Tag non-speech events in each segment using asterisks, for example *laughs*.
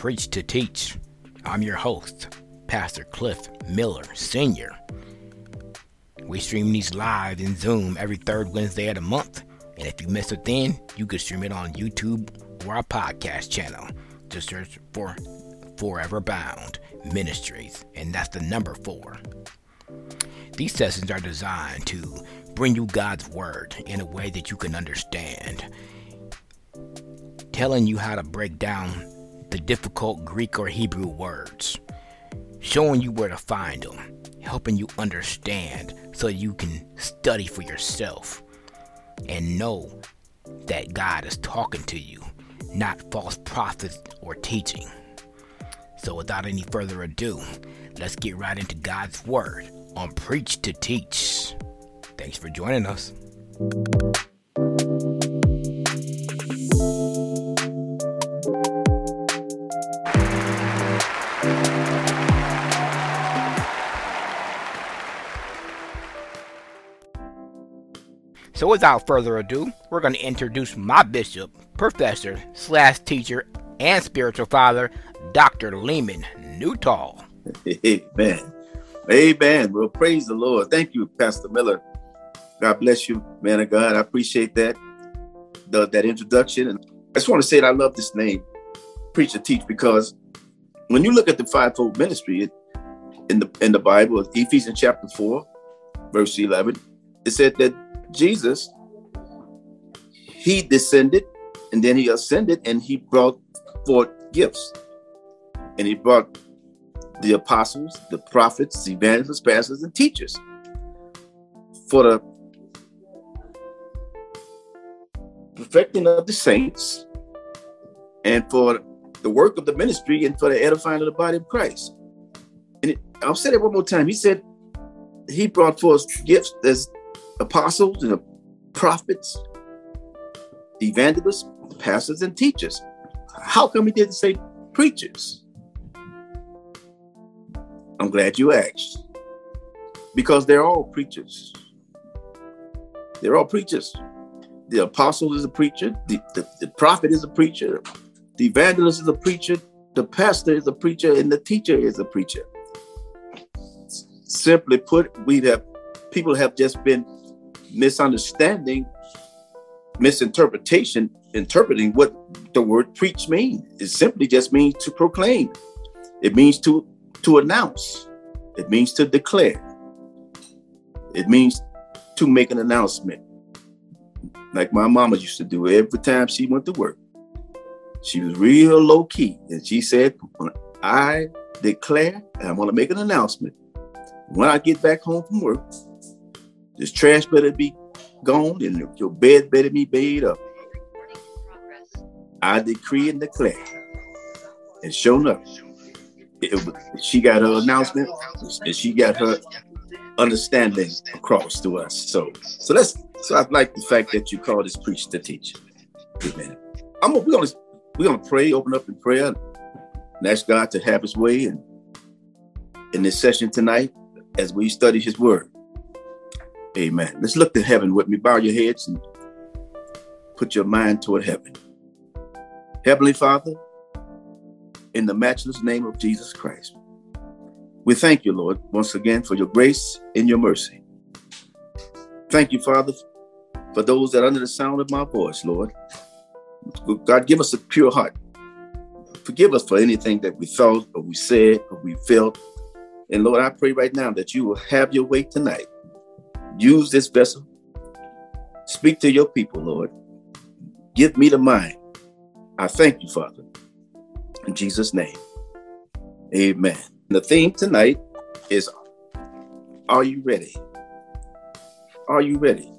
Preach to Teach. I'm your host, Pastor Cliff Miller Sr. We stream these live in Zoom every third Wednesday of the month. And if you miss it then, you can stream it on YouTube or our podcast channel. Just search for Forever Bound Ministries, and that's the number four. These sessions are designed to bring you God's Word in a way that you can understand telling you how to break down the difficult Greek or Hebrew words, showing you where to find them, helping you understand so you can study for yourself and know that God is talking to you, not false prophets or teaching. So, without any further ado, let's get right into God's Word on Preach to Teach. Thanks for joining us. So, without further ado, we're going to introduce my bishop, professor, slash teacher, and spiritual father, Dr. Leman Nutall. Amen. Amen. Well, praise the Lord. Thank you, Pastor Miller. God bless you, man of God. I appreciate that, the, that introduction. And I just want to say that I love this name, Preach to Teach, because when you look at the fivefold ministry it, in the in the Bible, Ephesians chapter 4, verse 11, it said that Jesus, he descended and then he ascended and he brought forth gifts. And he brought the apostles, the prophets, the evangelists, pastors, and teachers for the perfecting of the saints and for the work of the ministry and for the edifying of the body of Christ. And it, I'll say that one more time. He said he brought forth gifts as apostles and the prophets, the evangelists, the pastors, and teachers. How come he didn't say preachers? I'm glad you asked. Because they're all preachers. They're all preachers. The apostle is a preacher, the, the, the prophet is a preacher, the evangelist is a preacher, the pastor is a preacher, and the teacher is a preacher. Simply put, we have people have just been misunderstanding, misinterpretation, interpreting what the word preach means. It simply just means to proclaim. It means to to announce. It means to declare. It means to make an announcement. Like my mama used to do every time she went to work. She was real low key. And she said, I declare, and I'm going to make an announcement. When I get back home from work, this trash better be gone and your bed better be made up. I decree and declare. And sure enough, it, she got her announcement and she got her understanding across to us. So, so let's. So I like the fact that you call this preach to teach. Amen. I'm. We're gonna we're gonna pray, open up in prayer, and ask God to have His way and in this session tonight as we study His Word. Amen. Let's look to heaven with me. Bow your heads and put your mind toward heaven. Heavenly Father, in the matchless name of Jesus Christ, we thank you, Lord, once again for your grace and your mercy. Thank you, Father, for those that under the sound of my voice, Lord. God, give us a pure heart. Forgive us for anything that we thought or we said or we felt. And Lord, I pray right now that you will have your way tonight. Use this vessel. Speak to your people, Lord. Give me the mind. I thank you, Father. In Jesus' name. Amen. The theme tonight is Are you ready? Are you ready?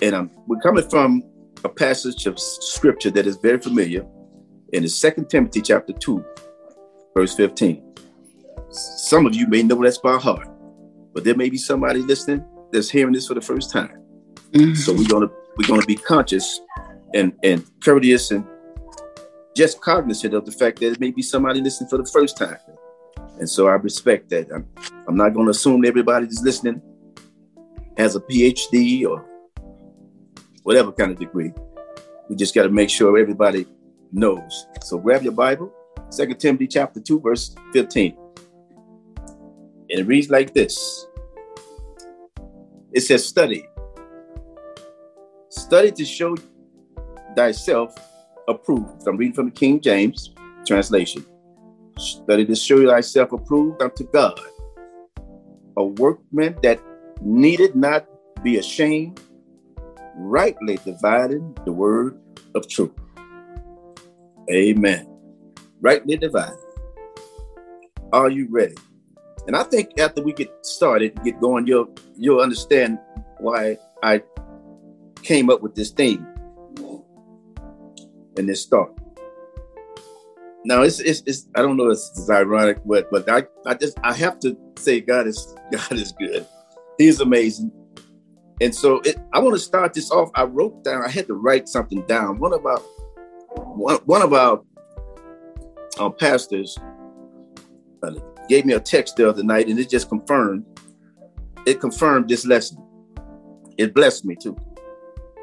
And I'm, we're coming from a passage of scripture that is very familiar in the Second Timothy chapter 2, verse 15. Some of you may know that's by heart but there may be somebody listening that's hearing this for the first time. Mm-hmm. So we're gonna we're gonna be conscious and and courteous and just cognizant of the fact that it may be somebody listening for the first time. And so I respect that. I'm, I'm not going to assume everybody that's listening has a PhD or whatever kind of degree. We just got to make sure everybody knows. So grab your Bible, Second Timothy chapter 2, verse 15. And it reads like this. It says, study. Study to show thyself approved. I'm reading from the King James translation. Study to show thyself approved unto God, a workman that needed not be ashamed, rightly dividing the word of truth. Amen. Rightly dividing. Are you ready? And I think after we get started, get going, you'll you'll understand why I came up with this theme and this thought. Now it's, it's, it's I don't know if it's ironic, but but I, I just I have to say God is *laughs* God is good. He's amazing. And so it, I want to start this off. I wrote down, I had to write something down. One of our one, one of our um, pastors uh, gave me a text the other night, and it just confirmed it confirmed this lesson. It blessed me too.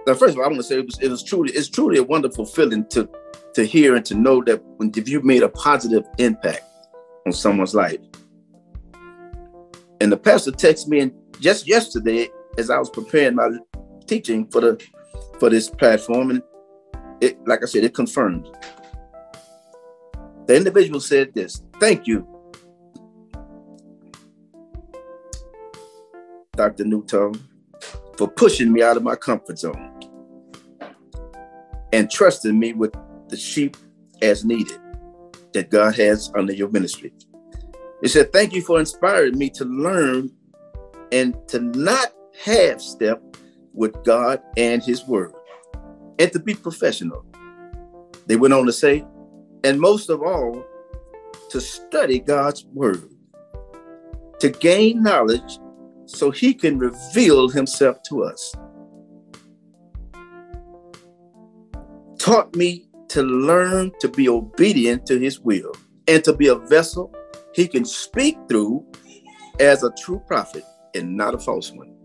Now, first of all, I want to say it was, it was truly it's truly a wonderful feeling to to hear and to know that when if you've made a positive impact on someone's life. And the pastor texted me and just yesterday as I was preparing my teaching for the for this platform, and it, like I said, it confirmed. The individual said this: "Thank you, Dr. Newton, for pushing me out of my comfort zone and trusting me with the sheep as needed that God has under your ministry. He said, Thank you for inspiring me to learn and to not half step with God and His Word and to be professional. They went on to say, and most of all, to study God's Word, to gain knowledge so He can reveal Himself to us. Taught me to learn to be obedient to His will and to be a vessel He can speak through as a true prophet and not a false one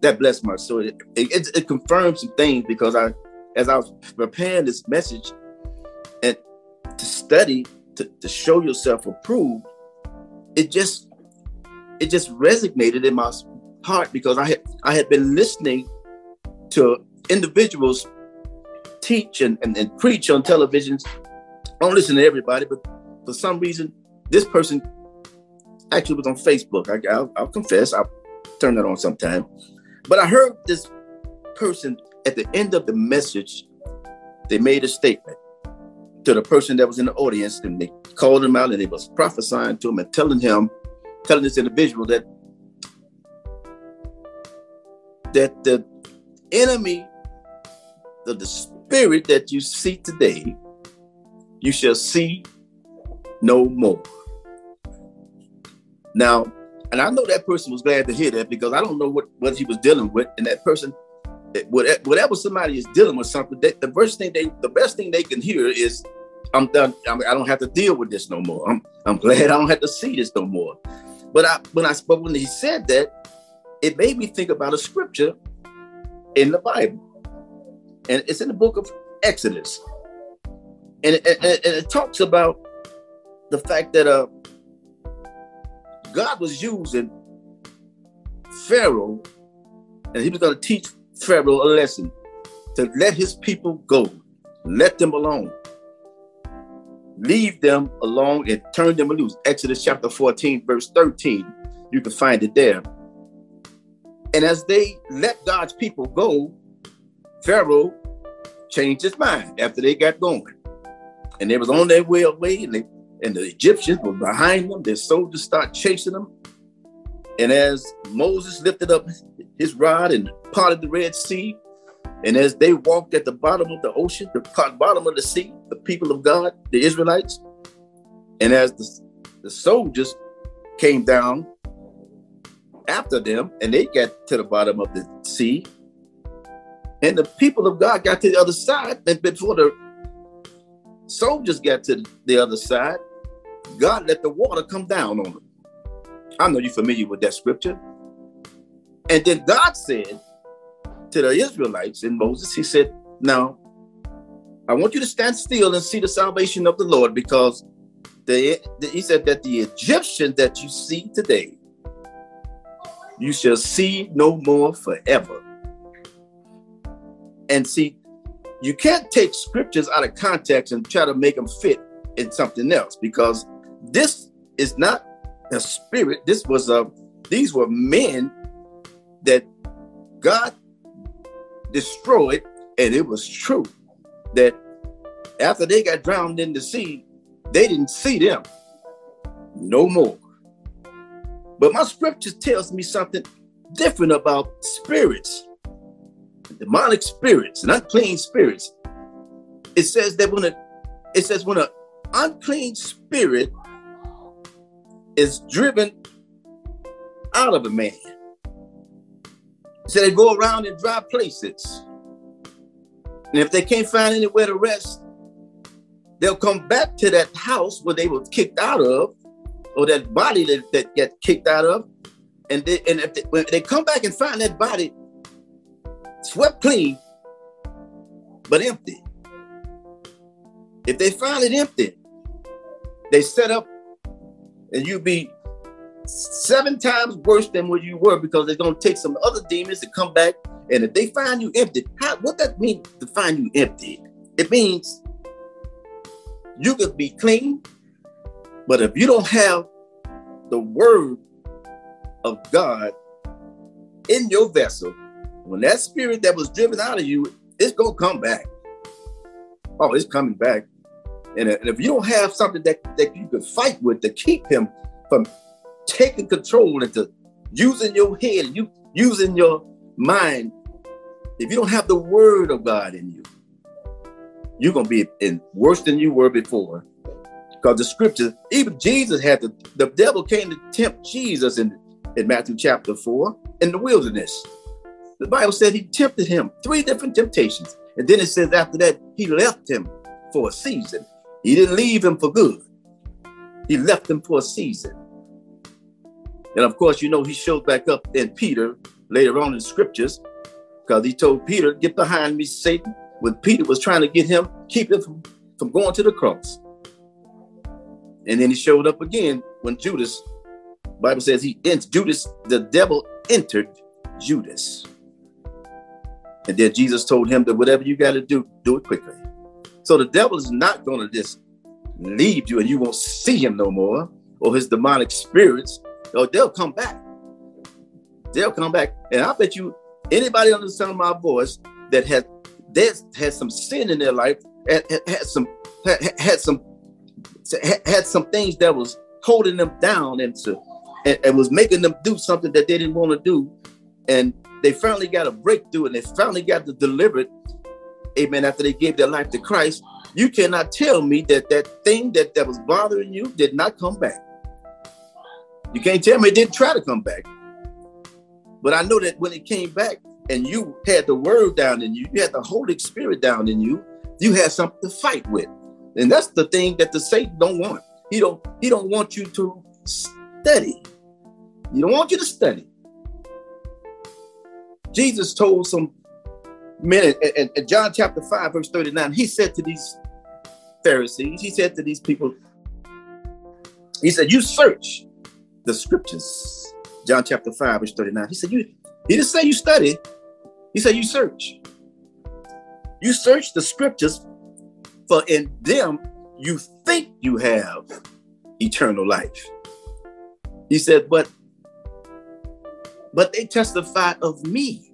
that blessed my soul. It, it, it confirmed some things because I, as I was preparing this message and to study to, to show yourself approved, it just it just resonated in my heart because I had I had been listening to individuals teach and, and, and preach on televisions. I don't listen to everybody, but for some reason, this person actually was on Facebook. I, will I'll confess, I'll turn that on sometime. But I heard this person at the end of the message, they made a statement to the person that was in the audience, and they called him out and they was prophesying to him and telling him, telling this individual that that the enemy the spirit that you see today, you shall see no more. Now, and I know that person was glad to hear that because I don't know what, what he was dealing with. And that person, eh, whatever somebody is dealing with something, the first thing they, the best thing they can hear is, I'm done. I, I don't have to deal with this no more. I'm, I'm glad I don't have to see this no more. But I, when I spoke, when he said that, it made me think about a scripture in the Bible. And it's in the book of Exodus. And it, and, and it talks about the fact that uh, God was using Pharaoh, and he was going to teach Pharaoh a lesson to let his people go, let them alone, leave them alone, and turn them loose. Exodus chapter 14, verse 13. You can find it there. And as they let God's people go, Pharaoh changed his mind after they got going. And they was on their way away, and they and the Egyptians were behind them. Their soldiers start chasing them. And as Moses lifted up his rod and parted the Red Sea, and as they walked at the bottom of the ocean, the bottom of the sea, the people of God, the Israelites, and as the, the soldiers came down after them and they got to the bottom of the sea, and the people of God got to the other side, and before the soldiers got to the other side, God let the water come down on them. I know you're familiar with that scripture. And then God said to the Israelites and Moses, He said, Now I want you to stand still and see the salvation of the Lord because the, the, he said that the Egyptian that you see today, you shall see no more forever. And see, you can't take scriptures out of context and try to make them fit in something else because this is not a spirit. This was a, these were men that God destroyed, and it was true that after they got drowned in the sea, they didn't see them no more. But my scripture tells me something different about spirits, demonic spirits and unclean spirits. It says that when a it says when an unclean spirit is driven out of a man. So they go around in dry places. And if they can't find anywhere to rest, they'll come back to that house where they were kicked out of, or that body that, that get kicked out of. And, they, and if they, when they come back and find that body swept clean, but empty. If they find it empty, they set up and you be seven times worse than what you were because they're going to take some other demons to come back. And if they find you empty, how, what that mean to find you empty? It means you could be clean, but if you don't have the word of God in your vessel, when that spirit that was driven out of you, it's gonna come back. Oh, it's coming back. And if you don't have something that, that you could fight with to keep him from taking control and to using your head, you using your mind, if you don't have the word of God in you, you're gonna be in worse than you were before. Because the scripture, even Jesus had the the devil came to tempt Jesus in, in Matthew chapter 4 in the wilderness. The Bible said he tempted him three different temptations. And then it says after that, he left him for a season. He didn't leave him for good. He left him for a season. And of course, you know, he showed back up in Peter later on in the scriptures because he told Peter, Get behind me, Satan when Peter was trying to get him, keep him from, from going to the cross. And then he showed up again when Judas, Bible says he Judas, the devil entered Judas. And then Jesus told him that whatever you got to do, do it quickly. So the devil is not going to just leave you and you won't see him no more, or his demonic spirits, or they'll come back. They'll come back. And I bet you anybody under the sound of my voice that has they has some sin in their life, had, had some had, had some had some things that was holding them down and, to, and, and was making them do something that they didn't want to do, and they finally got a breakthrough and they finally got to deliver it. Amen. After they gave their life to Christ, you cannot tell me that that thing that, that was bothering you did not come back. You can't tell me it didn't try to come back. But I know that when it came back, and you had the word down in you, you had the Holy Spirit down in you, you had something to fight with. And that's the thing that the Satan don't want. He don't he don't want you to study. He don't want you to study. Jesus told some men in, in John chapter 5, verse 39, he said to these Pharisees, he said to these people, he said, You search the scriptures. John chapter 5, verse 39. He said, You he didn't say you study, he said, You search. You search the scriptures, for in them you think you have eternal life. He said, But but they testify of me.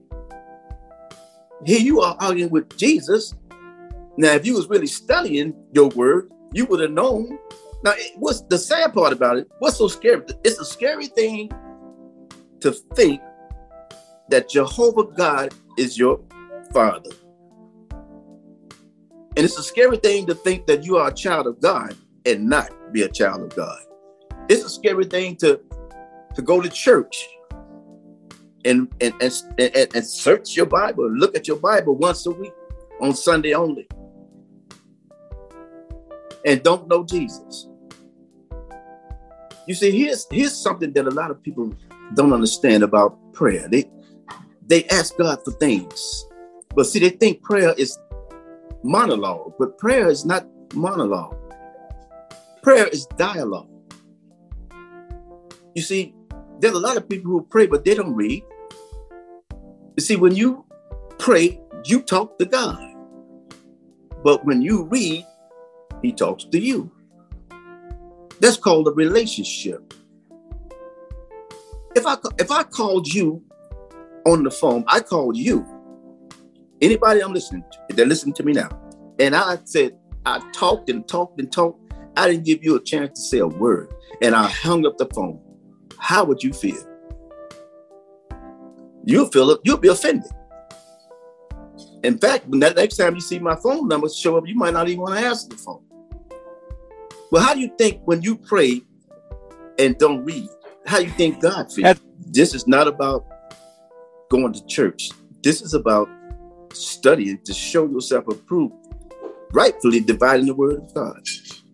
Here you are arguing with Jesus. Now, if you was really studying your word, you would have known. Now, what's the sad part about it? What's so scary? It's a scary thing to think that Jehovah God is your father. And it's a scary thing to think that you are a child of God and not be a child of God. It's a scary thing to to go to church and and and, and, and search your Bible, look at your Bible once a week on Sunday only, and don't know Jesus. You see, here's here's something that a lot of people don't understand about prayer. They they ask God for things. But see, they think prayer is monologue, but prayer is not monologue. Prayer is dialogue. You see, there's a lot of people who pray, but they don't read. You see, when you pray, you talk to God. But when you read, He talks to you. That's called a relationship. If I if I called you on the phone, I called you. Anybody I'm listening to, they're listening to me now. And I said, I talked and talked and talked. I didn't give you a chance to say a word. And I hung up the phone. How would you feel? You'll feel you'll be offended. In fact, when that next time you see my phone number show up, you might not even want to answer the phone. Well, how do you think when you pray and don't read, how do you think God feels? This is not about going to church. This is about studying to show yourself approved, rightfully dividing the word of God.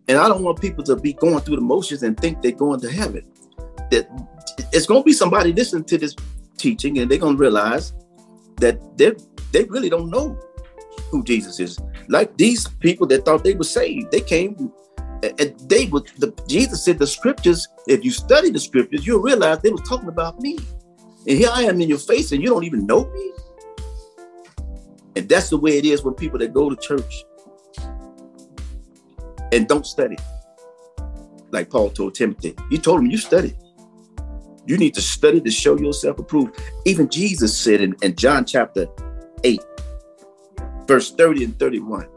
And I don't want people to be going through the motions and think they're going to heaven. That it's going to be somebody listening to this teaching and they're going to realize that they they really don't know who Jesus is. Like these people that thought they were saved, they came and they were the Jesus said the scriptures. If you study the scriptures, you'll realize they were talking about me. And here I am in your face, and you don't even know me. And that's the way it is with people that go to church and don't study. Like Paul told Timothy, he told him, You study. You need to study to show yourself approved. Even Jesus said in, in John chapter 8, verse 30 and 31,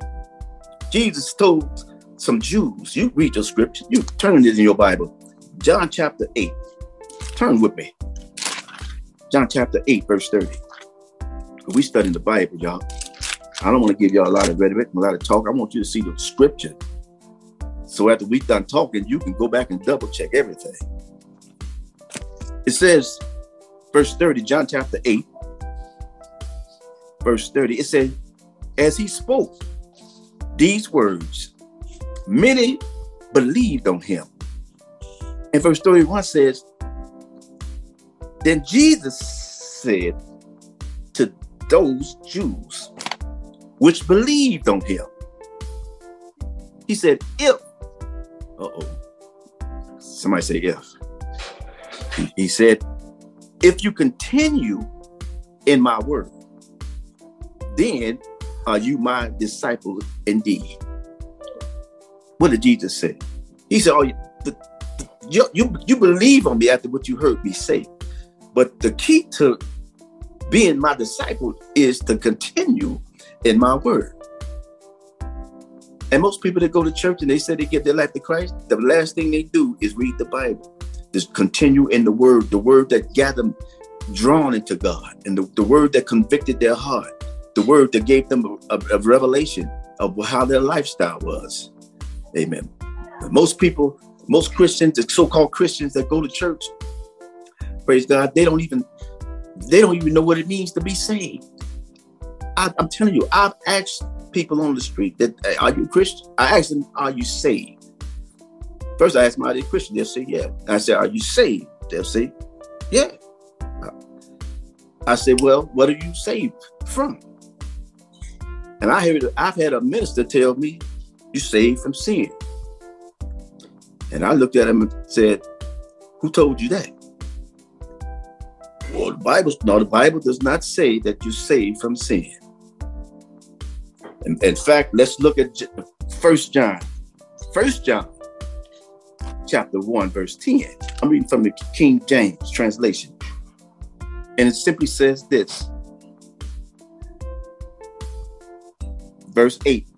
Jesus told some Jews, you read your scripture, you turn it in your Bible. John chapter 8. Turn with me. John chapter 8, verse 30. We studying the Bible, y'all. I don't want to give y'all a lot of rhetoric, and a lot of talk. I want you to see the scripture. So after we done talking, you can go back and double check everything. It says, verse 30, John chapter 8, verse 30, it says, as he spoke these words, many believed on him. And verse 31 says, Then Jesus said to those Jews which believed on him, He said, If, uh oh, somebody say if. He, said, If you continue in my word, then are you my disciple indeed. What did Jesus say? He said, "Oh, the, the, you, you you believe on me after what you heard me say, but the key to being my disciple is to continue in my word." And most people that go to church and they say they give their life to Christ, the last thing they do is read the Bible. Just continue in the word, the word that got them drawn into God, and the, the word that convicted their heart, the word that gave them a, a, a revelation of how their lifestyle was. Amen. Most people, most Christians, the so-called Christians that go to church, praise God, they don't even they don't even know what it means to be saved. I, am telling you, I've asked people on the street that are you Christian? I asked them, are you saved? First, I asked they Christian? They'll say, yeah. I said, are you saved? They'll say, yeah. I said, well, what are you saved from? And I heard, I've had a minister tell me, you saved from sin. And I looked at him and said, Who told you that? Well, the Bible, no, the Bible does not say that you're saved from sin. In, in fact, let's look at First John. First John, chapter 1, verse 10. I'm reading from the King James translation. And it simply says this. Verse 8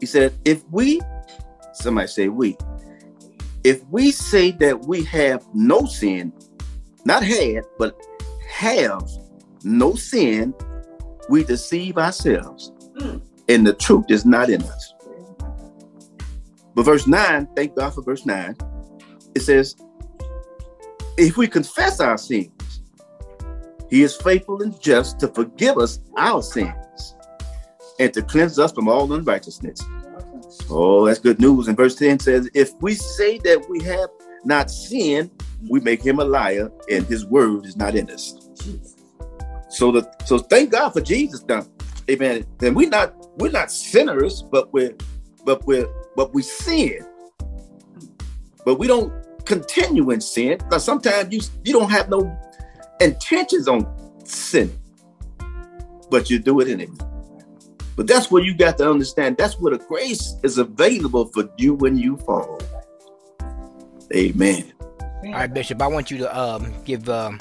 he said, if we, somebody say we, if we say that we have no sin, not had, but have no sin, we deceive ourselves, mm. and the truth is not in us. But verse 9, thank God for verse 9, it says, if we confess our sins, he is faithful and just to forgive us our sins and to cleanse us from all unrighteousness. Oh, that's good news. And verse 10 says, If we say that we have not sinned, we make him a liar, and his word is not in us. So the so thank God for Jesus done. Amen. And we're not we're not sinners, but we're but we're but we sin. But we don't continue in sin because sometimes you you don't have no intentions on sin, but you do it anyway. But that's where you got to understand. That's where the grace is available for you when you fall. Amen. All right, Bishop. I want you to um, give um,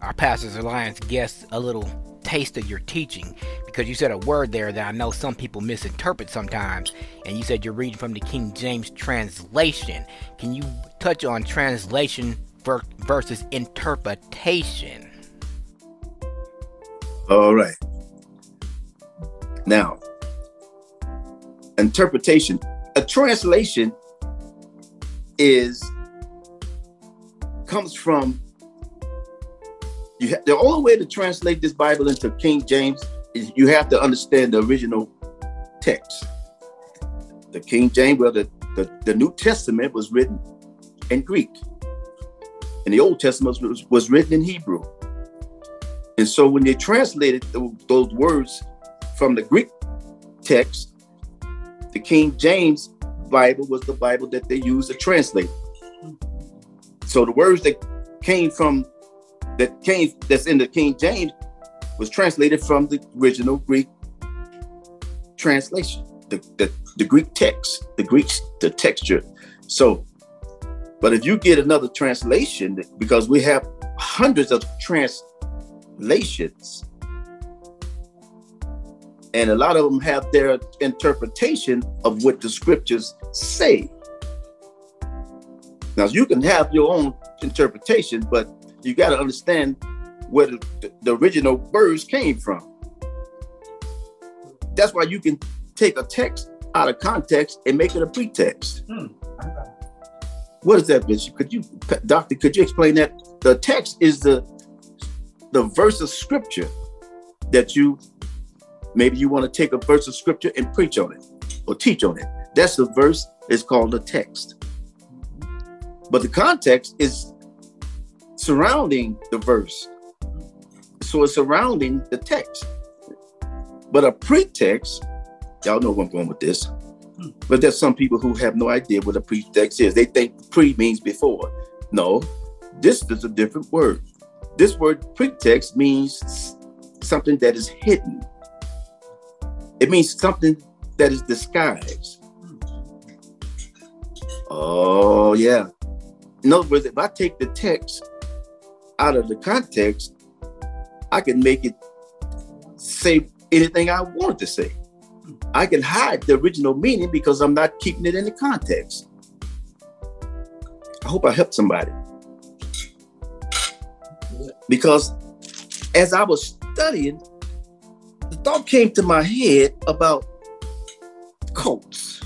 our Pastors Alliance guests a little taste of your teaching because you said a word there that I know some people misinterpret sometimes. And you said you're reading from the King James translation. Can you touch on translation versus interpretation? All right. Now, interpretation. A translation is comes from you ha- the only way to translate this Bible into King James is you have to understand the original text. The King James, well, the, the, the New Testament was written in Greek, and the Old Testament was, was written in Hebrew. And so when they translated those words from the Greek text, the King James Bible was the Bible that they used to translate. So the words that came from that came that's in the King James was translated from the original Greek translation, the, the, the Greek text, the Greek the texture. So, but if you get another translation, because we have hundreds of translations, and a lot of them have their interpretation of what the scriptures say. Now, you can have your own interpretation, but you got to understand where the, the, original words came from. That's why you can take a text out of context and make it a pretext. Hmm. What is that, Bishop? Could you, Doctor, could you explain that? The text is the the verse of scripture that you maybe you want to take a verse of scripture and preach on it or teach on it. That's the verse, it's called a text. But the context is surrounding the verse. So it's surrounding the text. But a pretext, y'all know where I'm going with this. But there's some people who have no idea what a pretext is. They think pre means before. No, this is a different word. This word pretext means something that is hidden. It means something that is disguised. Oh, yeah. In other words, if I take the text out of the context, I can make it say anything I want to say. I can hide the original meaning because I'm not keeping it in the context. I hope I helped somebody. Because as I was studying, the thought came to my head about cults.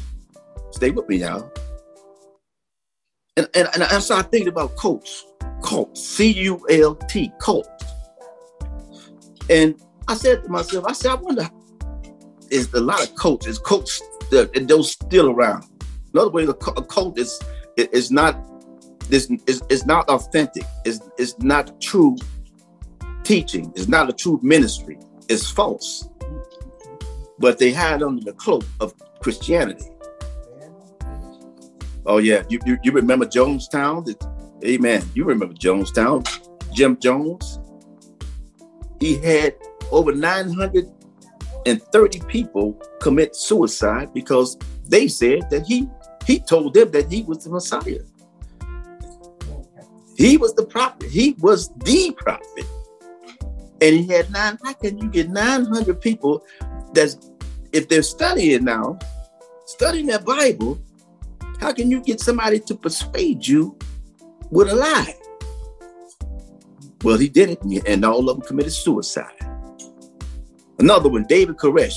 Stay with me now. And, and, and I started thinking about cults cult, C U L T, cult. And I said to myself, I said, I wonder, is a lot of cults, is cults, those still around. Another way, a cult is is not this is, is not authentic. Is is not true teaching. It's not a true ministry. It's false. But they hide under the cloak of Christianity. Oh yeah, you you, you remember Jonestown? Amen. You remember Jonestown, Jim Jones. He had over 930 people commit suicide because they said that he he told them that he was the Messiah. He was the prophet. He was the prophet. And he had nine. How can you get 900 people that's if they're studying now, studying their Bible, how can you get somebody to persuade you with a lie. Well, he did it, and all of them committed suicide. Another one, David Koresh,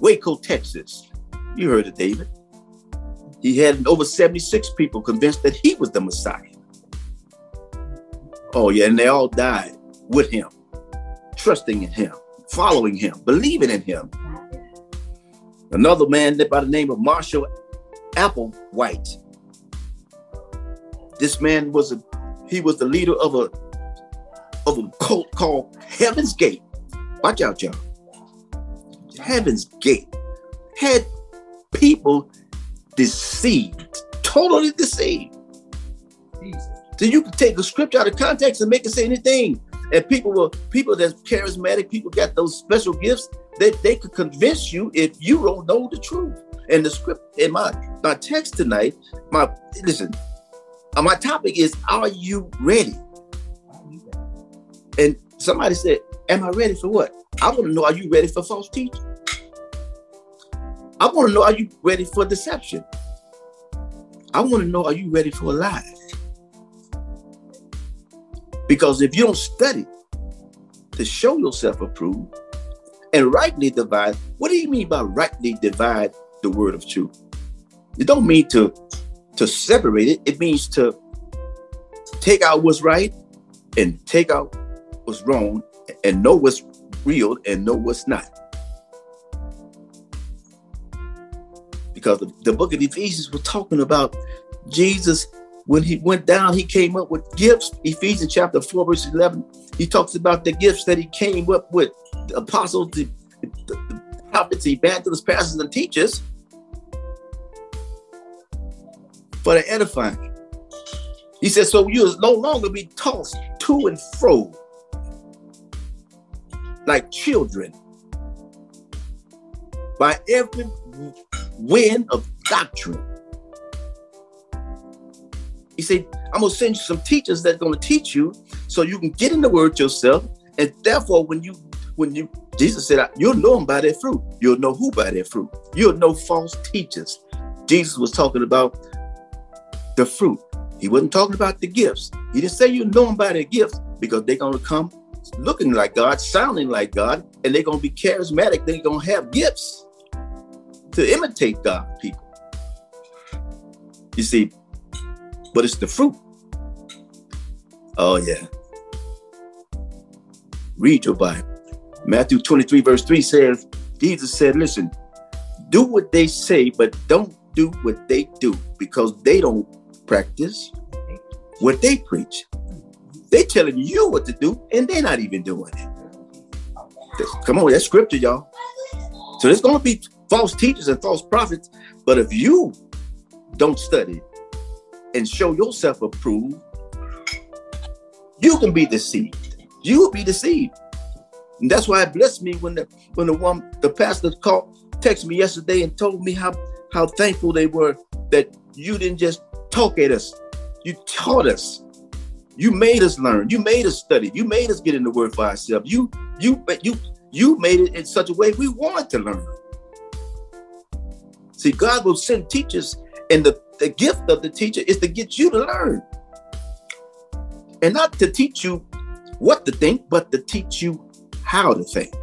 Waco, Texas. You heard of David. He had over 76 people convinced that he was the Messiah. Oh, yeah, and they all died with him, trusting in him, following him, believing in him. Another man by the name of Marshall Applewhite this man was a he was the leader of a of a cult called Heaven's Gate. Watch out, y'all. heaven's gate, had people deceived, totally deceived. So you can take the scripture out of context and make it say anything. And people will, people that's charismatic, people got those special gifts, that they, they could convince you if you don't know the truth. And the script in my my text tonight, my listen, uh, my topic is Are you ready? And somebody said, Am I ready for what? I want to know are you ready for false teaching? I want to know are you ready for deception? I want to know are you ready for a lie? Because if you don't study to show yourself approved and rightly divide, what do you mean by rightly divide the word of truth? It don't mean to to separate it. It means to take out what's right and take out what's wrong and know what's real and know what's not. Because the, the book of Ephesians was talking about Jesus when he went down, he came up with gifts. Ephesians chapter 4, verse 11. He talks about the gifts that he came up with the apostles, the, the, the prophets, evangelists, pastors, and teachers for the edifying. He says, So you'll no longer be tossed to and fro like children by every wind of doctrine. He said, I'm gonna send you some teachers that's gonna teach you so you can get in the word yourself. And therefore, when you when you Jesus said, you'll know them by their fruit. You'll know who by their fruit. You'll know false teachers. Jesus was talking about the fruit. He wasn't talking about the gifts. He didn't say you know them by their gifts because they're gonna come looking like God, sounding like God, and they're going to be charismatic. They're going to have gifts to imitate God, people. You see, but it's the fruit. Oh, yeah. Read your Bible. Matthew 23, verse 3 says, Jesus said, Listen, do what they say, but don't do what they do because they don't practice what they preach. They telling you what to do, and they're not even doing it. Come on, that's scripture, y'all. So there's going to be false teachers and false prophets, but if you don't study and show yourself approved, you can be deceived. You will be deceived. And that's why it blessed me when the when the one the pastor called texted me yesterday and told me how how thankful they were that you didn't just talk at us. You taught us. You made us learn. You made us study. You made us get in the word for ourselves. You, you, you, you made it in such a way we wanted to learn. See, God will send teachers, and the, the gift of the teacher is to get you to learn. And not to teach you what to think, but to teach you how to think.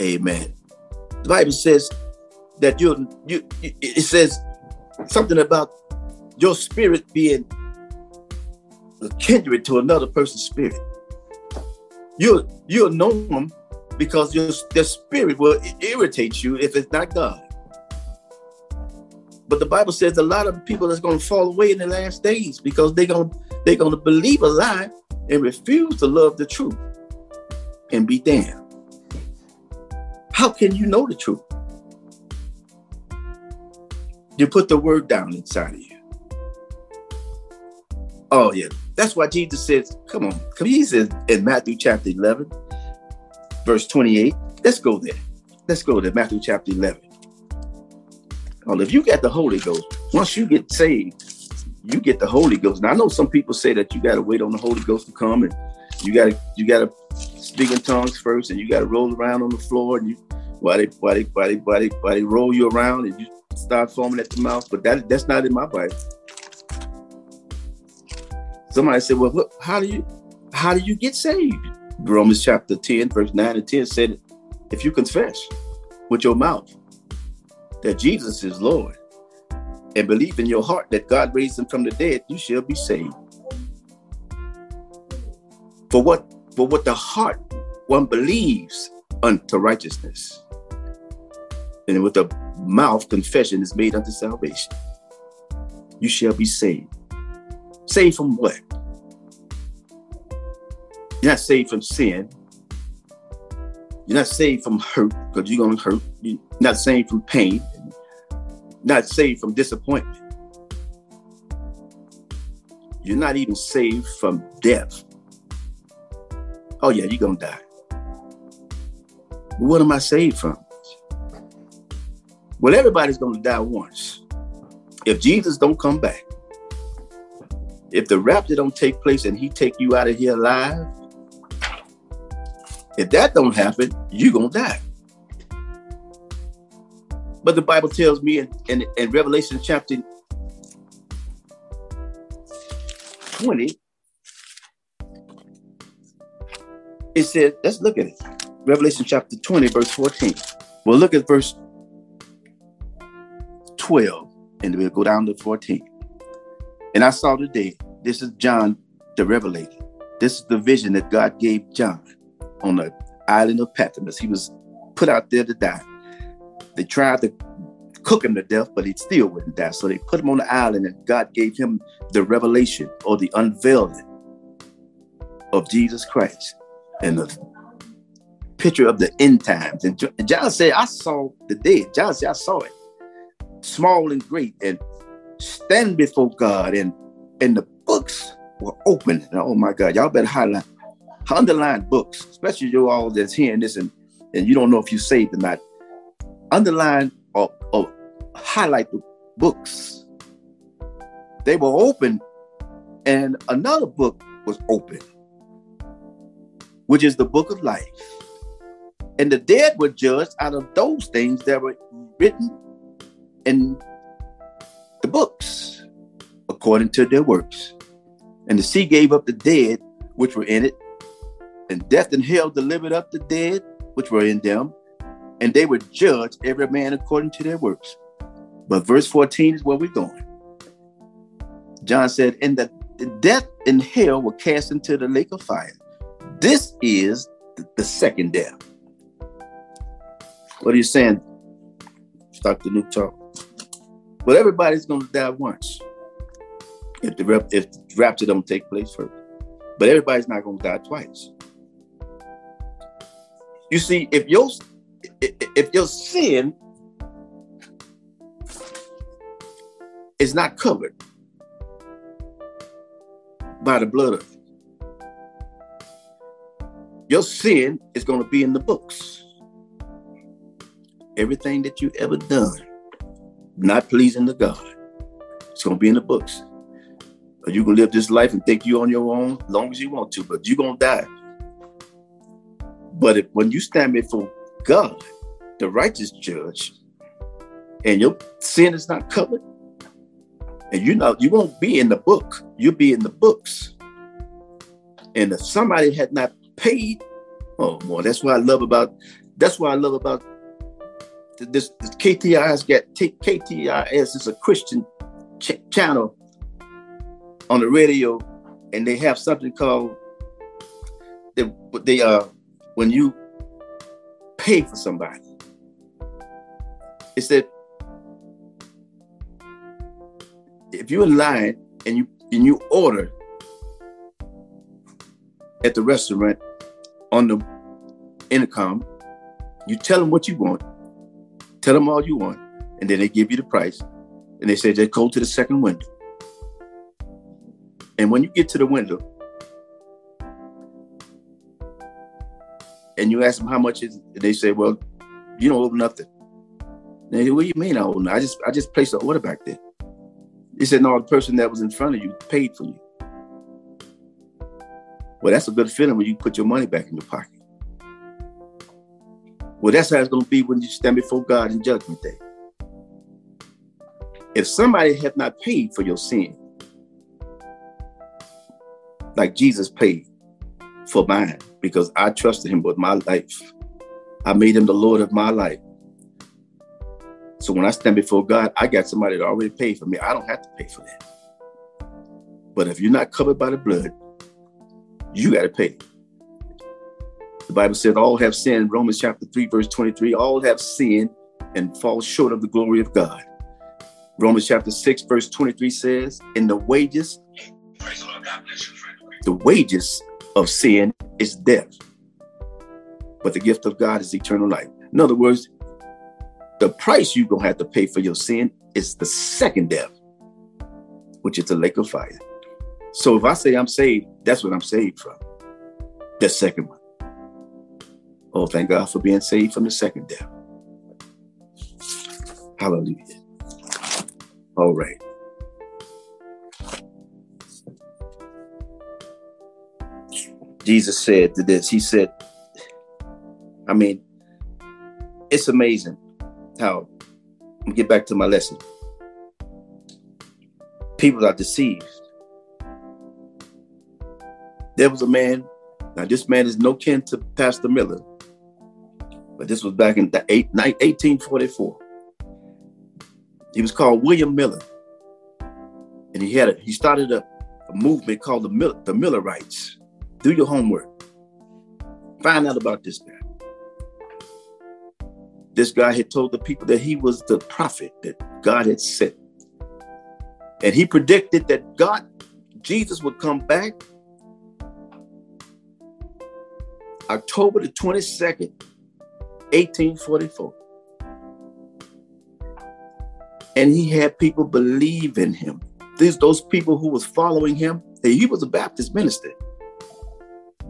Amen. The Bible says that you you it says something about your spirit being kindred to another person's spirit. You'll you'll know them because your their spirit will irritate you if it's not God. But the Bible says a lot of people that's going to fall away in the last days because they're going they're going to believe a lie and refuse to love the truth and be damned. How can you know the truth? You put the word down inside of you. Oh yeah, that's why Jesus says, come on, come he says in Matthew chapter 11, verse 28. Let's go there. Let's go there, Matthew chapter 11. Well, if you got the Holy Ghost, once you get saved, you get the Holy Ghost. Now I know some people say that you gotta wait on the Holy Ghost to come and you gotta you gotta speak in tongues first and you gotta roll around on the floor and you while they while they while they while they, while they roll you around and you start foaming at the mouth. But that that's not in my Bible. Somebody said, "Well, what, how do you how do you get saved?" Romans chapter 10, verse 9 and 10 said, If you confess with your mouth that Jesus is Lord and believe in your heart that God raised him from the dead, you shall be saved. For what for what the heart one believes unto righteousness, and with the mouth confession is made unto salvation. You shall be saved. Saved from what? You're not saved from sin. You're not saved from hurt because you're going to hurt. You're not saved from pain. Not saved from disappointment. You're not even saved from death. Oh, yeah, you're going to die. What am I saved from? Well, everybody's going to die once. If Jesus don't come back, if the rapture don't take place and he take you out of here alive, if that don't happen, you're going to die. But the Bible tells me in, in, in Revelation chapter 20, it says, let's look at it. Revelation chapter 20, verse 14. Well, look at verse 12, and we'll go down to 14. And I saw the day. This is John the Revelator. This is the vision that God gave John on the island of Patmos. He was put out there to die. They tried to cook him to death, but he still wouldn't die. So they put him on the island, and God gave him the revelation or the unveiling of Jesus Christ and the picture of the end times. And John said, I saw the dead. John said, I saw it, small and great, and stand before God, and and the books were open. And oh my God, y'all better highlight, underline books, especially you all that's hearing this and, and you don't know if you saved or not. Underline or, or highlight the books. They were open, and another book was open, which is the book of life. And the dead were judged out of those things that were written in the books according to their works. And the sea gave up the dead which were in it, and death and hell delivered up the dead which were in them, and they were judged every man according to their works. But verse 14 is where we're going. John said, And the, the death and hell were cast into the lake of fire. This is the, second death. What are you saying, Dr. Nutall? Well, everybody's going to die once if the if the rapture don't take place first. But everybody's not going to die twice. You see, if your if your sin is not covered by the blood of it, your sin is going to be in the books. Everything that you ever done, not pleasing to God, it's going to be in the books. You can live this life and think you on your own as long as you want to, but you're going to die. But if, when you stand before God, the righteous judge, and your sin is not covered, and you know you won't be in the book, you'll be in the books. And if somebody had not paid, oh boy, that's what I love about that's what I love about this, this get KTRS is a Christian ch- channel on the radio, and they have something called they they uh when you pay for somebody. It said if you're in line and you and you order at the restaurant on the intercom, you tell them what you want, tell them all you want, and then they give you the price, and they say just go to the second window. And when you get to the window, and you ask them how much is, they say, "Well, you don't owe nothing." they say, "What do you mean I owe nothing? I just I just placed the order back there." He said, "No, the person that was in front of you paid for you." Well, that's a good feeling when you put your money back in your pocket. Well, that's how it's going to be when you stand before God in Judgment Day. If somebody has not paid for your sin, like Jesus paid for mine, because I trusted him with my life. I made him the Lord of my life. So when I stand before God, I got somebody that already paid for me. I don't have to pay for that. But if you're not covered by the blood, you got to pay. The Bible says all have sinned, Romans chapter 3, verse 23, all have sinned and fall short of the glory of God. Romans chapter 6, verse 23 says, In the wages, the wages of sin is death. but the gift of God is eternal life. In other words, the price you're going to have to pay for your sin is the second death, which is the lake of fire. So if I say I'm saved, that's what I'm saved from. The second one. Oh, thank God for being saved from the second death. Hallelujah. All right. Jesus said to this, He said, I mean, it's amazing how, get back to my lesson. People are deceived. There was a man, now this man is no kin to Pastor Miller, but this was back in the eight, 1844. He was called William Miller. And he had a, he started a, a movement called the, Miller, the Millerites. Do your homework. Find out about this guy. This guy had told the people that he was the prophet that God had sent. And he predicted that God, Jesus would come back October the 22nd, 1844. And he had people believe in him. These those people who was following him, he was a Baptist minister.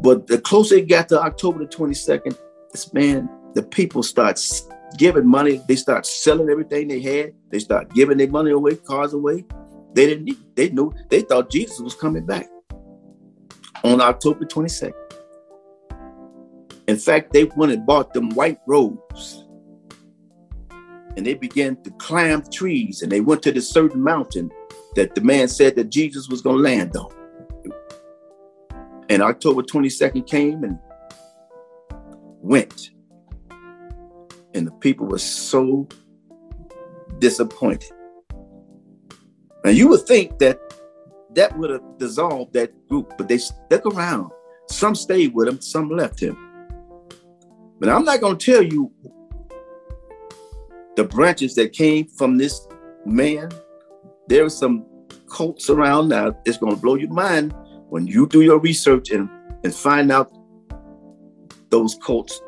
But the closer it got to October the 22nd, this man, the people start giving money. They start selling everything they had. They start giving their money away, cars away. They didn't need, they knew, they thought Jesus was coming back on October 22nd. In fact, they went and bought them white robes. And they began to climb trees and they went to the certain mountain that the man said that Jesus was going to land on. And October 22nd came and went. And the people were so disappointed. And you would think that that would have dissolved that group, but they stuck around. Some stayed with him, some left him. But I'm not going to tell you the branches that came from this man. There are some cults around now. It's going to blow your mind when you do your research and, and find out those cults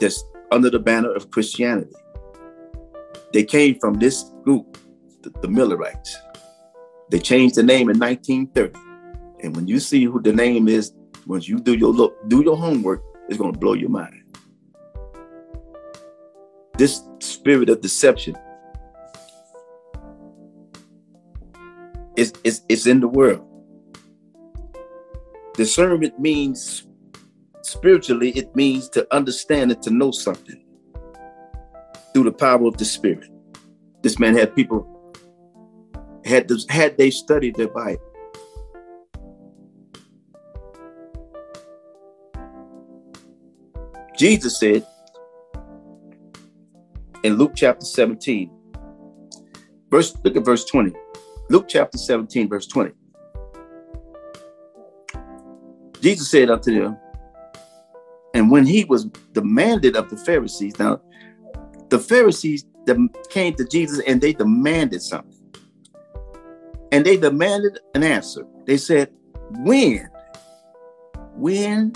that's under the banner of Christianity. They came from this group, the, the Millerites. They changed the name in 1930. And when you see who the name is, once you do your look, do your homework, it's going to blow your mind. This spirit of deception is, is, is in the world. Discernment means spiritually, it means to understand and to know something through the power of the spirit. This man had people had this, had they studied their Bible. Jesus said in Luke chapter 17, verse look at verse 20. Luke chapter 17, verse 20. Jesus said unto them, and when he was demanded of the Pharisees, now the Pharisees came to Jesus and they demanded something. And they demanded an answer. They said, when, when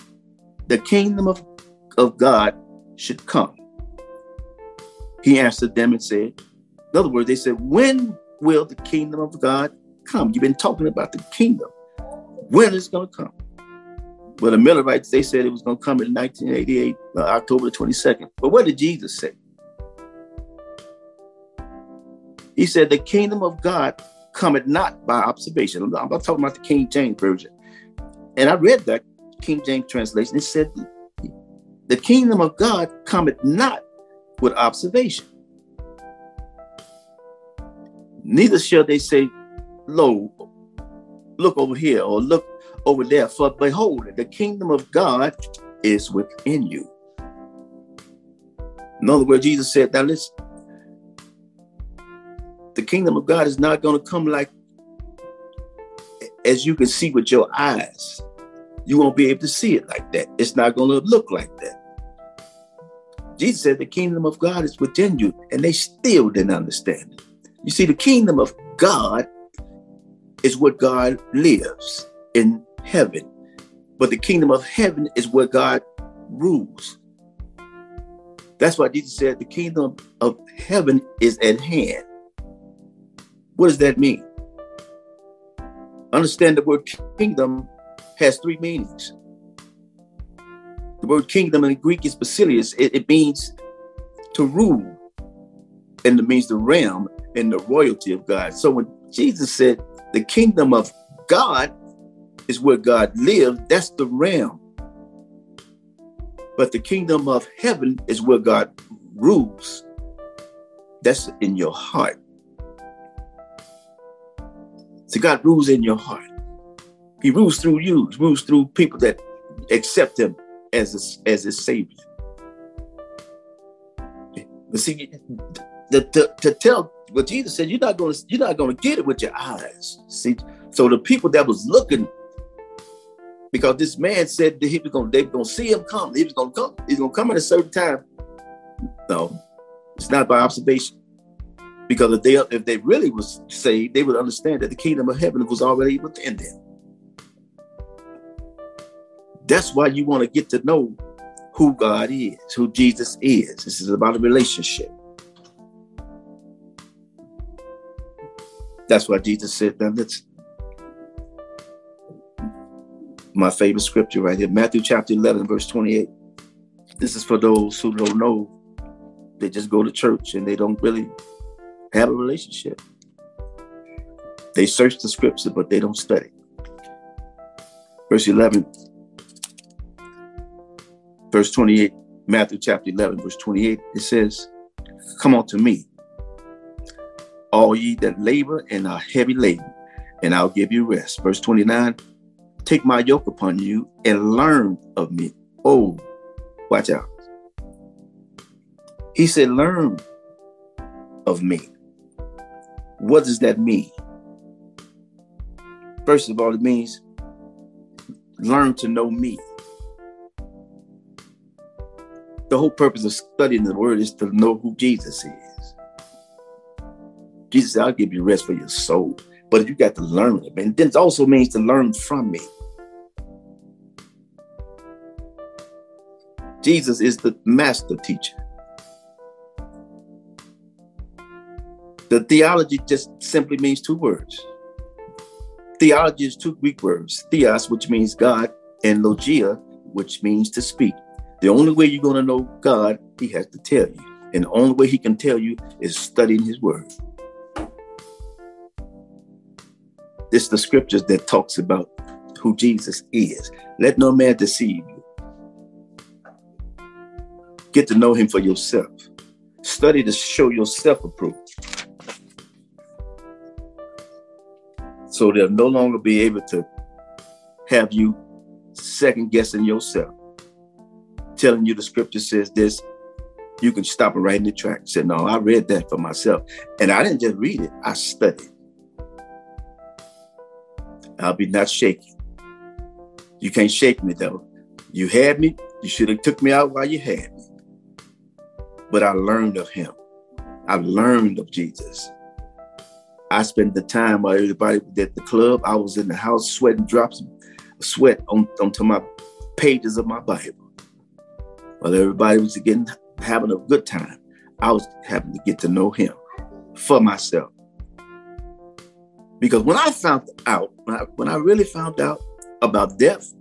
the kingdom of, of God should come. He answered them and said, in other words, they said, when will the kingdom of God come? You've been talking about the kingdom. When is it going to come? Well, the Millerites, they said it was going to come in 1988, uh, October 22nd. But what did Jesus say? He said, The kingdom of God cometh not by observation. I'm, I'm talking about the King James Version. And I read that King James translation. It said, The kingdom of God cometh not with observation. Neither shall they say, Lo, look over here, or look over there. For behold, the kingdom of God is within you. In other words, Jesus said, Now listen, the kingdom of God is not going to come like as you can see with your eyes. You won't be able to see it like that. It's not going to look like that. Jesus said the kingdom of God is within you, and they still didn't understand it. You see, the kingdom of God is what God lives in heaven. But the kingdom of heaven is where God rules. That's why Jesus said the kingdom of heaven is at hand. What does that mean? Understand the word kingdom has three meanings. The word kingdom in Greek is basileus. It, it means to rule, and it means the realm and the royalty of God. So when Jesus said the kingdom of God is where God lives, that's the realm. But the kingdom of heaven is where God rules. That's in your heart. So God rules in your heart. He rules through you, he rules through people that accept him as a, as a savior. But see, to, to tell what Jesus said, you're not to you're not to get it with your eyes. See, so the people that was looking, because this man said that he was gonna they were to see him come. He was to come. He's to come at a certain time. No, it's not by observation. Because if they if they really was saved, they would understand that the kingdom of heaven was already within them. That's why you want to get to know who God is, who Jesus is. This is about a relationship. That's why Jesus said, now that's my favorite scripture right here, Matthew chapter 11, verse 28. This is for those who don't know. They just go to church and they don't really have a relationship. They search the scripture, but they don't study. Verse 11, verse 28, Matthew chapter 11, verse 28, it says, Come unto me, all ye that labor and are heavy laden, and I'll give you rest. Verse 29, Take my yoke upon you and learn of me. Oh, watch out. He said, Learn of me. What does that mean? First of all, it means learn to know me. The whole purpose of studying the word is to know who Jesus is. Jesus said, I'll give you rest for your soul. But you got to learn it. And this also means to learn from me. Jesus is the master teacher. The theology just simply means two words. Theology is two Greek words theos, which means God, and logia, which means to speak. The only way you're going to know God, He has to tell you. And the only way He can tell you is studying His Word. It's the scriptures that talks about who Jesus is. Let no man deceive you. Get to know Him for yourself. Study to show yourself approved. So they'll no longer be able to have you second guessing yourself, telling you the scripture says this. You can stop it right in the track. Say, no, I read that for myself. And I didn't just read it, I studied. I'll be not shaking. You can't shake me though. You had me, you should have took me out while you had me. But I learned of him. I learned of Jesus. I spent the time while everybody was at the club. I was in the house sweating drops of sweat on, onto my pages of my Bible. While everybody was getting having a good time, I was having to get to know him for myself. Because when I found out, when I, when I really found out about death,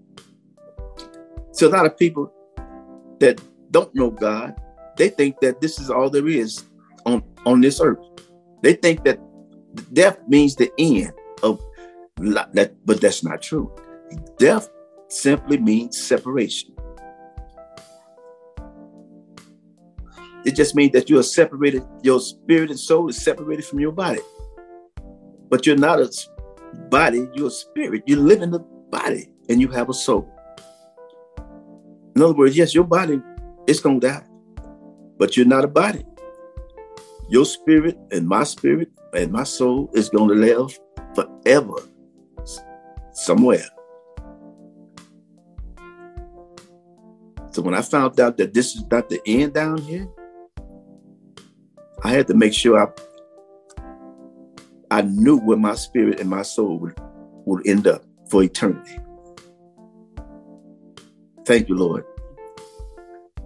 to a lot of people that don't know God, they think that this is all there is on, on this earth. They think that death means the end of that, but that's not true. Death simply means separation. It just means that you are separated, your spirit and soul is separated from your body. But you're not a body, you're a spirit. You live in the body and you have a soul. In other words, yes, your body is going to die, but you're not a body. Your spirit and my spirit and my soul is going to live forever somewhere. So when I found out that this is not the end down here, I had to make sure I I knew where my spirit and my soul would, would end up for eternity. Thank you, Lord.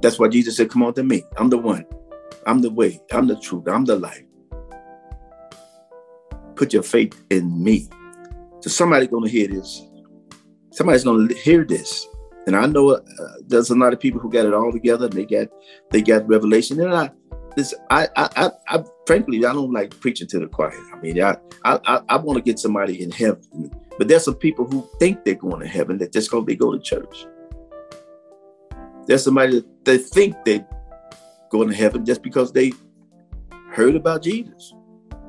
That's why Jesus said, Come on to me. I'm the one. I'm the way. I'm the truth. I'm the life. Put your faith in me. So somebody's going to hear this. Somebody's going to hear this. And I know uh, there's a lot of people who got it all together. They got they got revelation. And I this I I I, I frankly I don't like preaching to the choir. I mean I I I want to get somebody in heaven. But there's some people who think they're going to heaven that just go they go to church. There's somebody that they think they're going to heaven just because they heard about Jesus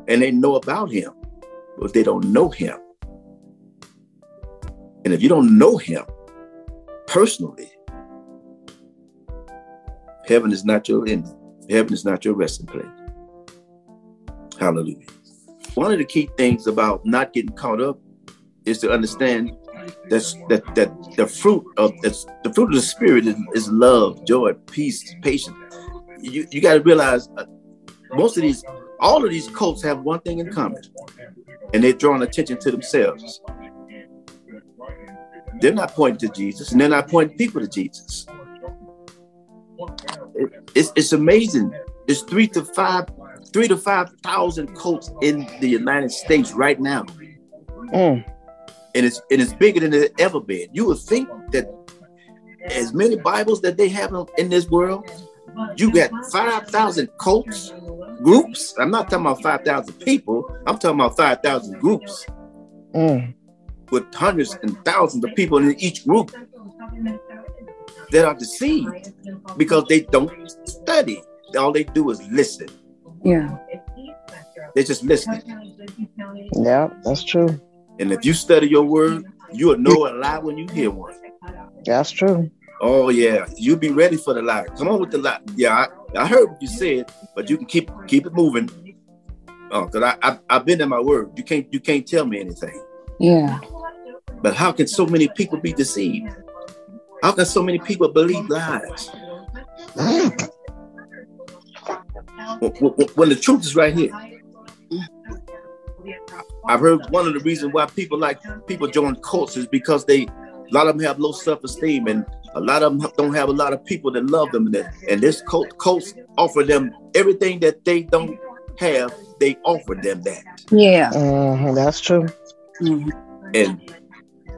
and they know about him, but they don't know him. And if you don't know him personally, heaven is not your ending. Heaven is not your resting place. Hallelujah. One of the key things about not getting caught up is to understand that's that that the fruit of the fruit of the spirit is, is love, joy, peace, patience. You you got to realize uh, most of these, all of these cults have one thing in common, and they're drawing attention to themselves. They're not pointing to Jesus, and they're not pointing people to Jesus. It, it's it's amazing. It's three to five, three to five thousand cults in the United States right now. Mm and it's and it's bigger than it ever been. You would think that as many Bibles that they have in this world, you got five thousand cults, groups. I'm not talking about five thousand people. I'm talking about five thousand groups mm. with hundreds and thousands of people in each group that are deceived because they don't study. All they do is listen. Yeah. They're just listening. Yeah, that's true. And if you study your word, you'll know a lie when you hear one. That's true. Oh yeah, you'll be ready for the lie. Come on with the lie. Yeah, I, I heard what you said, but you can keep keep it moving. Oh, cause I, I I've been in my word. You can't you can't tell me anything. Yeah. But how can so many people be deceived? How can so many people believe lies? when, when the truth is right here. I've heard one of the reasons why people like people join cults is because they a lot of them have low self-esteem and a lot of them don't have a lot of people that love them. And, and this cult cults offer them everything that they don't have they offer them that. Yeah. Mm-hmm, that's true. Mm-hmm. and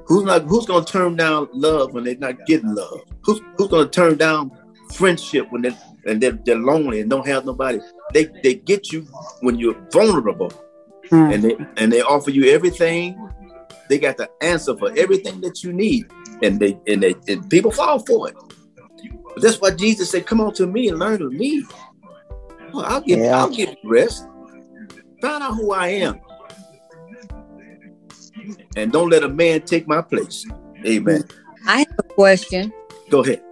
who's not who's gonna turn down love when they're not getting love? Who's who's gonna turn down friendship when they and they're, they're lonely and don't have nobody? They they get you when you're vulnerable mm. and they and they offer you everything. They got the answer for everything that you need, and they and they and people fall for it. But that's why Jesus said, "Come on to me and learn of me. Well, I'll give yeah. I'll give you rest. Find out who I am, and don't let a man take my place." Amen. I have a question. Go ahead.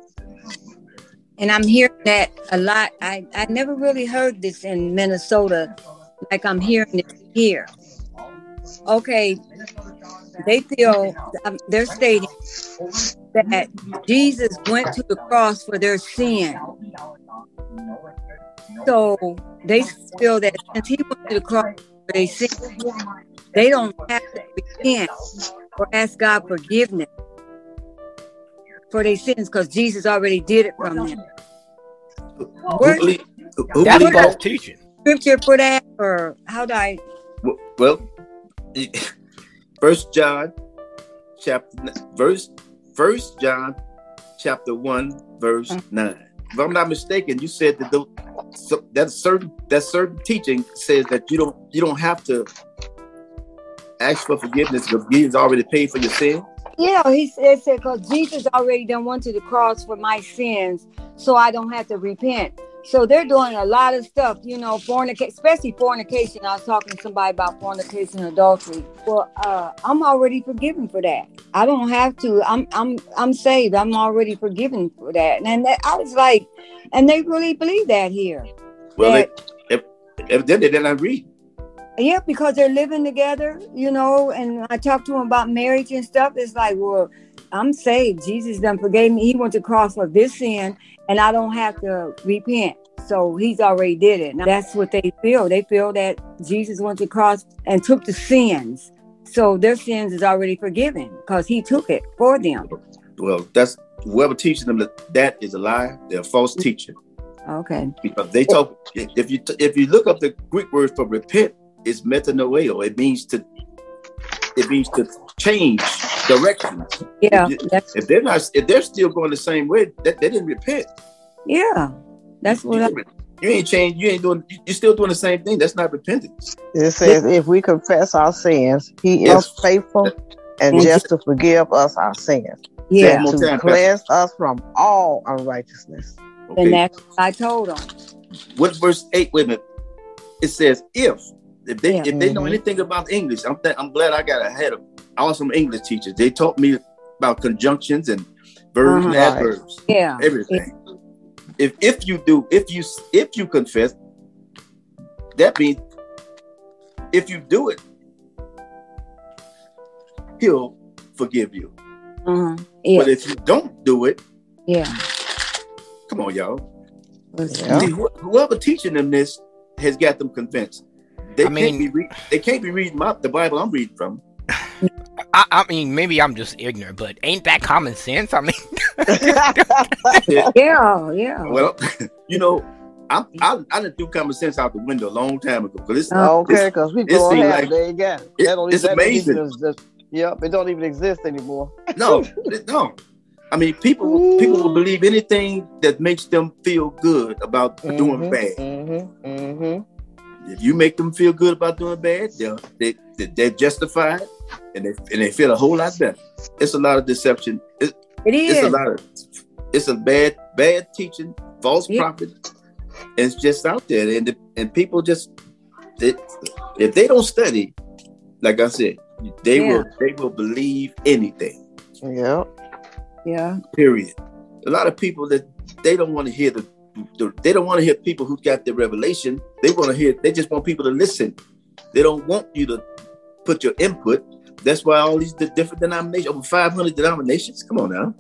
And I'm hearing that a lot. I, I never really heard this in Minnesota like I'm hearing it here. Okay, they feel um, they're stating that Jesus went to the cross for their sin. So they feel that since he went to the cross for their sin, they don't have to repent or ask God forgiveness for their sins because Jesus already did it from them. Where, That's false teaching scripture for that, or how do I? Well, *laughs* First John, chapter verse, First John, chapter one, verse mm-hmm. nine. If I'm not mistaken, you said that the, so that certain that certain teaching says that you don't you don't have to ask for forgiveness because Jesus already paid for your sin. Yeah, he said because Jesus already done went to the cross for my sins, so I don't have to repent. So they're doing a lot of stuff, you know, fornication, especially fornication. I was talking to somebody about fornication and adultery. Well, uh, I'm already forgiven for that. I don't have to. I'm I'm I'm saved. I'm already forgiven for that. And that, I was like, and they really believe that here. Well, that, they, evidently they're not read. Yeah, because they're living together, you know. And I talked to them about marriage and stuff. It's like, well, I'm saved. Jesus done forgave me. He went to cross for this sin, and I don't have to repent. So he's already did it. Now, that's what they feel. They feel that Jesus went to cross and took the sins. So their sins is already forgiven because he took it for them. Well, that's whoever teaches them that that is a lie, they're a false teacher. Okay. Because they talk. If you if you look up the Greek word for repent, it's metanoeo. It means to. It means to change directions. Yeah. If, you- That's, if they're not, if they're still going the same way, that they didn't repent. yeah. That's what I, You, you ain't changed. You ain't doing. You're still doing the same thing. That's not repentance. It says, if we confess our sins, he Yes. is faithful and just to forgive us our sins, yeah. One to time, cleanse us from all unrighteousness. Okay. And that's what I told them. what verse eight? Wait a minute. It says if if they Yeah. if they know Mhm. anything about English, I'm th- I'm glad I got ahead of awesome English teachers. They taught me about conjunctions and verbs and Uh-huh. adverbs, Yeah. everything. If if you do if you if you confess, that means if you do it, he'll forgive you. Uh-huh. Yeah. But if you don't do it, Yeah. come on, y'all. Yeah. See, wh- whoever teaching them this has got them convinced. They I can't be re- they can't be reading my, the Bible I'm reading from. I, I mean, maybe I'm just ignorant, but ain't that common sense? I mean, *laughs* Yeah. *laughs* Yeah. Well, *laughs* you know, I I, I done threw common sense out the window a long time ago because it's Oh, okay, because we it go seem ahead. like- there you go. it- That don't- it's that don't amazing. exist. Yep, it don't even exist anymore. no, it- no. I mean, people people will believe anything that makes them feel good about doing Mhm, bad. Mm-hmm, mm-hmm. If you make them feel good about doing bad, they're they, they they're justified and they and they feel a whole lot better. It's a lot of deception. It, It it's a lot of it's a bad bad teaching false Yeah. prophet it's just out there and the, and people just they, if they don't study like i said they Yeah. will they will believe anything Yep. Yeah. period a lot of people that they don't want to hear the, the they don't want to hear people who got the revelation they want to hear they just want people to listen they don't want you to put your input that's why all these di- different denominations over 500 denominations come on now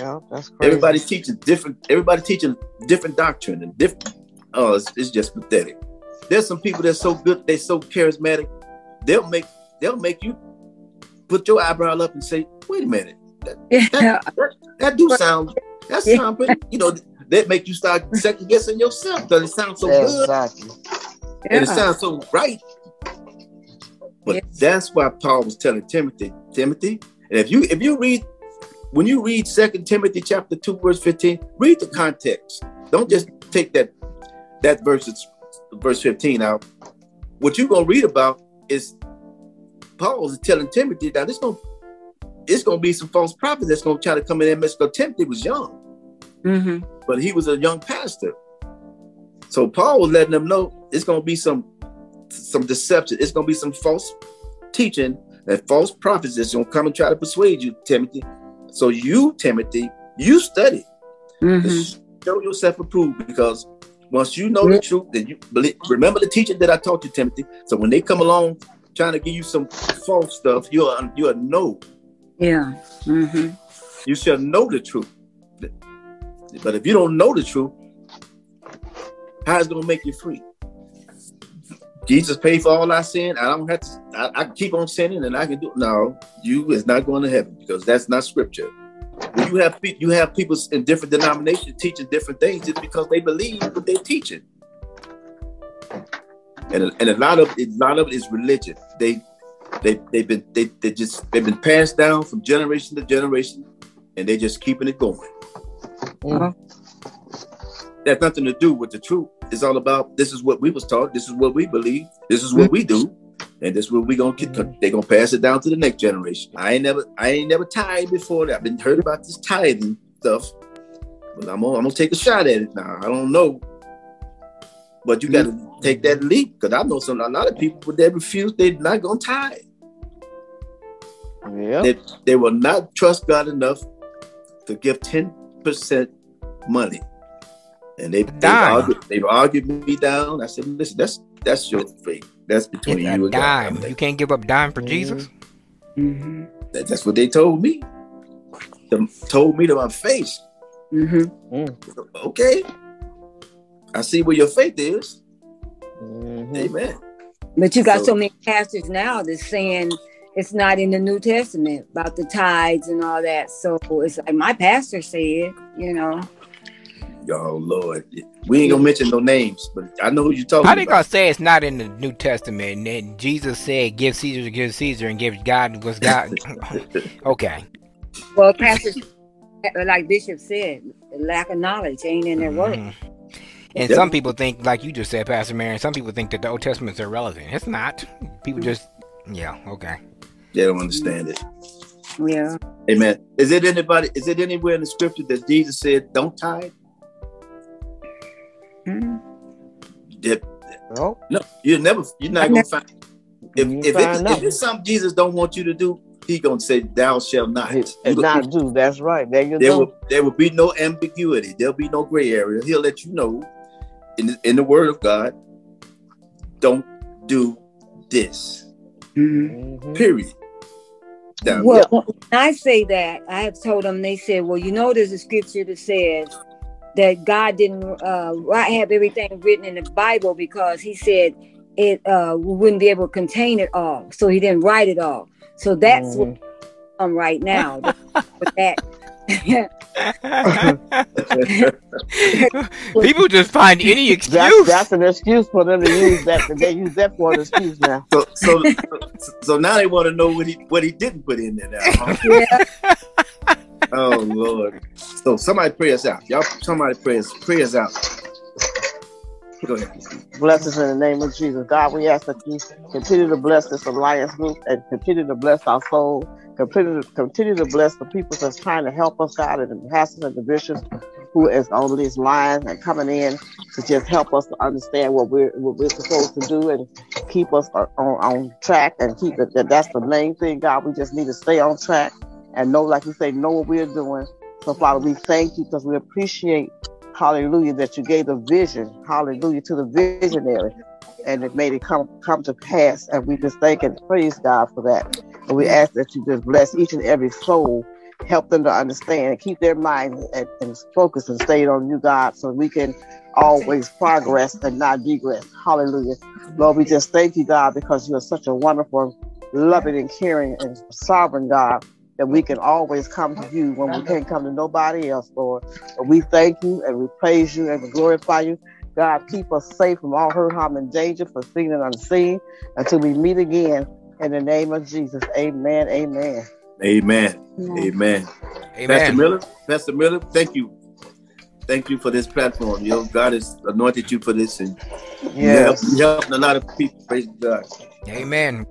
Yeah, that's crazy. Everybody teaching different. Everybody teaching different doctrine and different. Oh, it's, it's just pathetic. There's some people that's so good. They're so charismatic. They'll make they'll make you put your eyebrow up and say, "Wait a minute, Yeah. that, that do sound that Yeah. sound pretty." You know, that make you start second guessing yourself because it sounds so good exactly. and it sounds so right. But Yes. that's why Paul was telling Timothy, Timothy, and if you if you read when you read Second Timothy chapter 2, verse 15, read the context. Don't just take that that verse verse 15 out. What you're gonna read about is Paul is telling Timothy that it's gonna it's gonna be some false prophets that's gonna try to come in and mess because Timothy was young hmm but he was a young pastor. So Paul was letting them know it's going to be some some deception. It's going to be some false teaching and false prophets that's going to come and try to persuade you, Timothy. So you, Timothy, you study. hmm Show yourself approved because once you know the truth, then you believe. Remember the teaching that I taught you, Timothy. So when they come along trying to give you some false stuff, you'll you'll know. Yeah. hmm You shall know the truth. But if you don't know the truth, how is it gonna make you free? Jesus paid for all our sin. I don't have to. I, I can keep on sinning, and I can do. No, you is not going to heaven because that's not scripture. When you have you have people in different denominations teaching different things just because they believe what they're teaching, and a, and a lot of a lot of it is religion. They they they've been they they just they've been passed down from generation to generation, and they're just keeping it going. Mm. That's nothing to do with the truth. It's all about this is what we was taught. This is what we believe. This is what we do, and this is what we gonna get. They gonna pass it down to the next generation. I ain't never I ain't never tithed before. I've been heard about this tithing stuff, but I'm gonna, I'm gonna take a shot at it now. I don't know, but you got to take that leap because I know some a lot of people they refuse. They're not gonna tithe. Yep. They, they will not trust God enough to give 10% money. And they, they've, argued, they've argued me down. I said, listen, that's that's your faith. That's between it's you a and God. dime. You can't give up dime for Jesus. hmm That- that's what they told me. Them- told me to my face. hmm Okay. I see where your faith is. Mhm. Amen. But you got So- so many pastors now that's saying it's not in the New Testament about the tides and all that. So it's like my pastor said, you know. Oh Lord, we ain't gonna mention no names, but I know who you're talking How they gonna about. say it's not in the New Testament? And then Jesus said, "Give Caesar to give Caesar, and give God what's God." *laughs* okay. Well, pastor, like Bishop said, the lack of knowledge ain't in their word. Mhm. And Yep. some people think, like you just said, Pastor Marion, some people think that the Old Testament's irrelevant. It's not. People just, yeah, okay. They don't understand it. Yeah. Amen. Is it anybody? Is it anywhere in the scripture that Jesus said, "Don't tithe"? Mhm. That- No, no, you're never. You're not I gonna find. If if, find it's, if it's something Jesus don't want you to do, He gonna say, "Thou shall not." He- You and go- not do. That's right. There you there go. will there will be no ambiguity. There'll be no gray area. He'll let you know in the, in the Word of God. Don't do this. Mhm. Mhm. Period. Now, Well, when I say that, I have told them, they said, well, you know, there's a scripture that says that God didn't uh, write- have everything written in the Bible because he said it uh, we wouldn't be able to contain it all. So he didn't write it all. So that's Mhm. what I'm right now. *laughs* with that. *laughs* People just find any excuse. That's, that's an excuse for them to use that. They use that for an excuse now. so, so, so, so now they want to know what he what he didn't put in there. Now, huh? *laughs* yeah. Oh Lord! So somebody pray us out. Y'all, somebody pray us pray us out. Go ahead. Bless us in the name of Jesus. God, we ask that you continue to bless this alliance group and continue to bless our soul. Continue to, continue to bless the people that's trying to help us, God, and the pastors and the bishops who is on these lines and coming in to just help us to understand what we're what we're supposed to do and keep us on, on track and keep it. That that's the main thing, God. We just need to stay on track and know, like you say, know what we're doing. So, Father, we thank you because we appreciate hallelujah, that you gave the vision, hallelujah, to the visionary, and it made it come come to pass. And we just thank and praise God for that. And we ask that you just bless each and every soul, help them to understand and keep their mind and, and focus and stayed on you, God, so we can always progress and not digress. Hallelujah. Lord, we just thank you, God, because you are such a wonderful, loving and caring and sovereign God that we can always come to you when we can't come to nobody else, Lord. But we thank you and we praise you and we glorify you. God, keep us safe from all hurt, harm, and danger, for seen and unseen, until we meet again. In the name of Jesus, amen, amen. Amen. Amen. Pastor Miller, Pastor Miller, thank you. Thank you for this platform. You know, God has anointed you for this and you help, Yes. you helping a lot of people. Praise God. Amen.